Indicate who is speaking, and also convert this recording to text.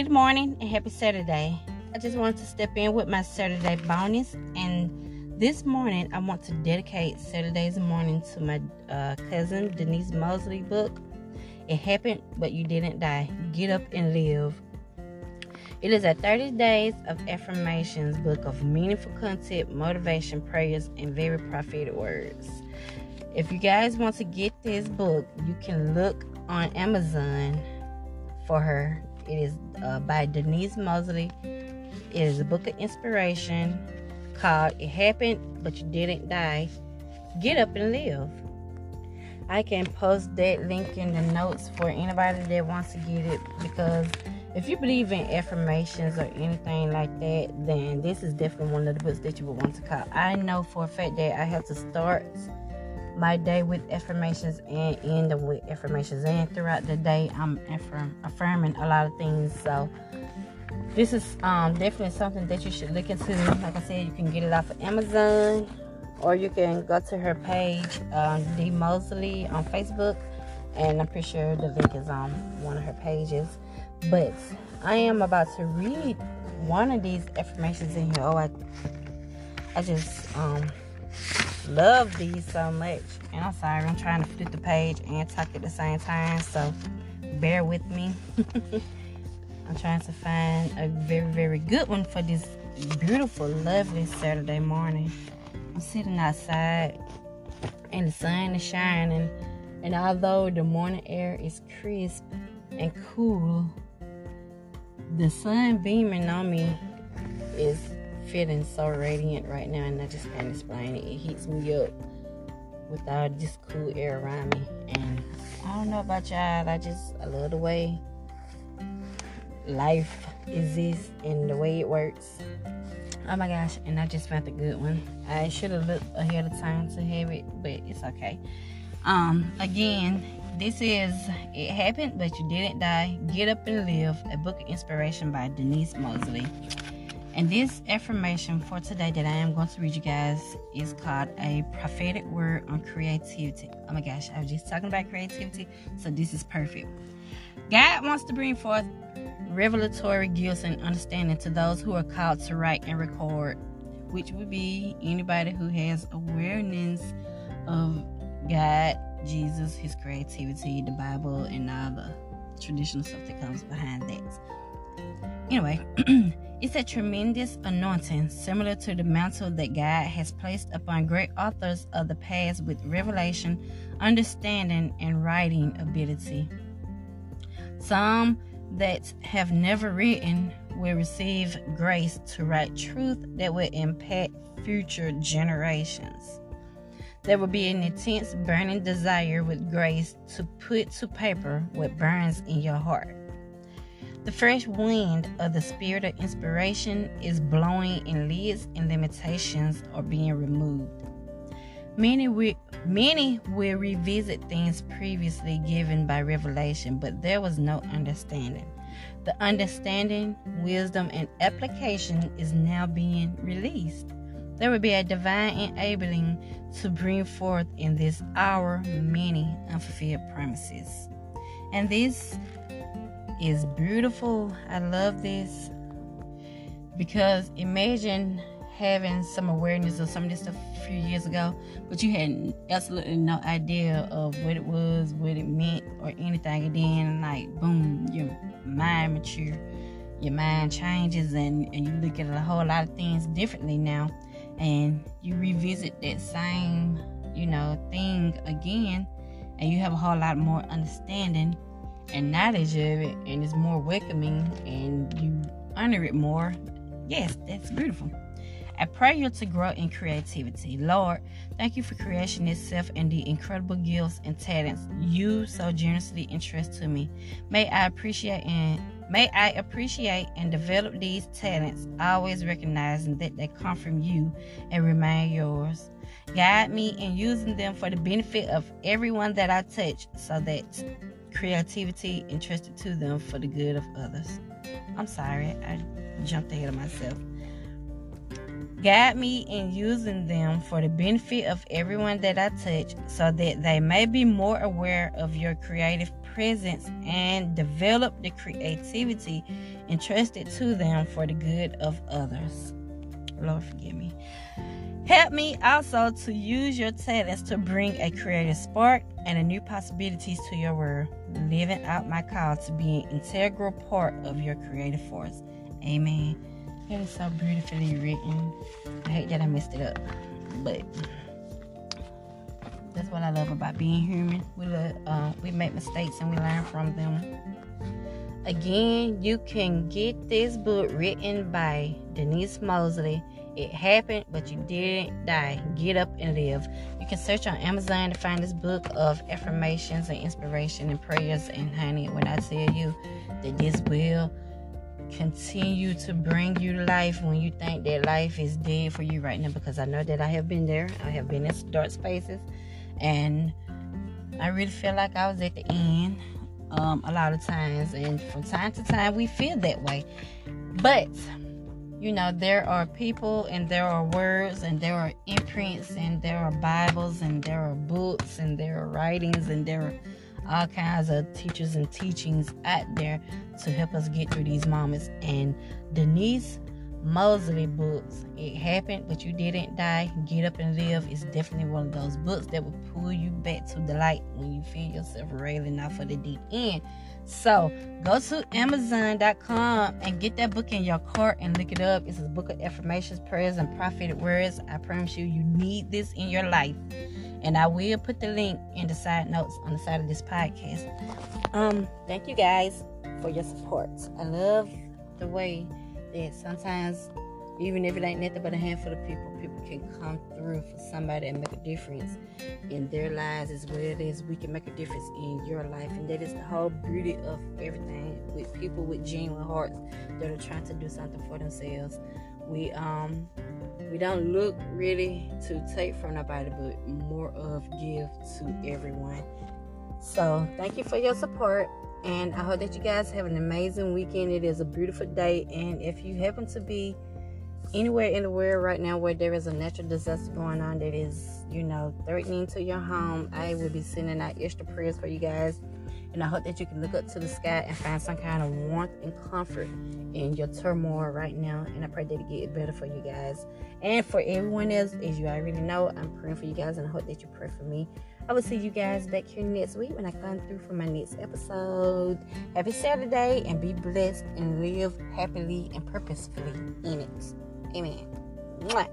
Speaker 1: Good morning and happy Saturday. I just wanted to step in with my Saturday bonus, and this morning I want to dedicate Saturday's morning to my uh, cousin Denise Mosley book. It happened, but you didn't die. Get up and live. It is a 30 days of affirmations book of meaningful content, motivation, prayers, and very prophetic words. If you guys want to get this book, you can look on Amazon for her. It is uh, by Denise Mosley. It is a book of inspiration called It Happened, But You Didn't Die. Get Up and Live. I can post that link in the notes for anybody that wants to get it because if you believe in affirmations or anything like that, then this is definitely one of the books that you would want to call. I know for a fact that I have to start my day with affirmations and end them with affirmations. And throughout the day, I'm affirm, affirming a lot of things. So this is um, definitely something that you should look into. Like I said, you can get it off of Amazon or you can go to her page, um, D Mosley on Facebook. And I'm pretty sure the link is on one of her pages. But I am about to read one of these affirmations in here. Oh, I, I just um, love these so much. And I'm sorry, I'm trying to flip the page and talk at the same time, so bear with me. I'm trying to find a very, very good one for this beautiful, lovely Saturday morning. I'm sitting outside and the sun is shining, and although the morning air is crisp and cool, the sun beaming on me is feeling so radiant right now, and I just can't explain it. It heats me up with all this cool air around me, and I don't know about y'all. I just I love the way life exists and the way it works. Oh my gosh, and I just found a good one. I should have looked ahead of time to have it, but it's okay. Um, again, this is It Happened, But You Didn't Die. Get Up and Live, a book of inspiration by Denise Mosley. And this affirmation for today that I am going to read you guys is called a prophetic word on creativity. Oh my gosh, I was just talking about creativity, so this is perfect. God wants to bring forth revelatory gifts and understanding to those who are called to write and record, which would be anybody who has awareness of God, Jesus, His creativity, the Bible, and all the traditional stuff that comes behind that. Anyway, it's a tremendous anointing, similar to the mantle that God has placed upon great authors of the past with revelation, understanding, and writing ability. Some that have never written will receive grace to write truth that will impact future generations. There will be an intense burning desire with grace to put to paper what burns in your heart. The fresh wind of the spirit of inspiration is blowing, and lids and limitations are being removed. Many will, many will revisit things previously given by revelation, but there was no understanding. The understanding, wisdom, and application is now being released. There will be a divine enabling to bring forth in this hour many unfulfilled promises. And this is beautiful. I love this because imagine having some awareness of some of this stuff a few years ago, but you had absolutely no idea of what it was, what it meant, or anything. And then, like, boom, your mind mature, your mind changes, and, and you look at a whole lot of things differently now. And you revisit that same, you know, thing again, and you have a whole lot more understanding and knowledge of it, and it's more welcoming, and you honor it more. Yes, that's beautiful. I pray you to grow in creativity. Lord, thank you for creation itself and the incredible gifts and talents you so generously entrust to me. May I appreciate and may I appreciate and develop these talents, always recognizing that they come from you and remain yours. Guide me in using them for the benefit of everyone that I touch so that creativity entrusted to them for the good of others. I'm sorry, I jumped ahead of myself. Guide me in using them for the benefit of everyone that I touch so that they may be more aware of your creative presence and develop the creativity entrusted to them for the good of others. Lord, forgive me. Help me also to use your talents to bring a creative spark and a new possibilities to your world, living out my call to be an integral part of your creative force. Amen. It is so beautifully written. I hate that I messed it up, but that's what I love about being human. We uh, we make mistakes and we learn from them. Again, you can get this book written by Denise Mosley. It happened, but you didn't die. Get up and live. You can search on Amazon to find this book of affirmations and inspiration and prayers. And honey, when I tell you that this will continue to bring you life when you think that life is dead for you right now, because I know that I have been there. I have been in dark spaces, and I really feel like I was at the end um, a lot of times, and from time to time we feel that way. But you know, there are people and there are words and there are imprints and there are Bibles and there are books and there are writings and there are all kinds of teachers and teachings out there to help us get through these moments. And Denise Mosley books. It happened, but you didn't die. Get up and live is definitely one of those books that will pull you back to the light when you feel yourself railing off of the deep end. So go to Amazon.com and get that book in your cart and look it up. It's a book of affirmations, prayers, and prophetic words. I promise you, you need this in your life. And I will put the link in the side notes on the side of this podcast. Um, thank you guys for your support. I love the way that sometimes even if it ain't nothing but a handful of people, people can come through for somebody and make a difference in their lives as well as we can make a difference in your life. And that is the whole beauty of everything with people with genuine hearts that are trying to do something for themselves. We um we don't look really to take from nobody, but more of give to everyone. So thank you for your support. And I hope that you guys have an amazing weekend. It is a beautiful day. And if you happen to be anywhere in the world right now where there is a natural disaster going on that is, you know, threatening to your home, I will be sending out extra prayers for you guys. And I hope that you can look up to the sky and find some kind of warmth and comfort in your turmoil right now. And I pray that it get better for you guys. And for everyone else, as you already know, I'm praying for you guys and I hope that you pray for me. I will see you guys back here next week when I come through for my next episode. Happy Saturday and be blessed and live happily and purposefully in it. Amen. Mwah.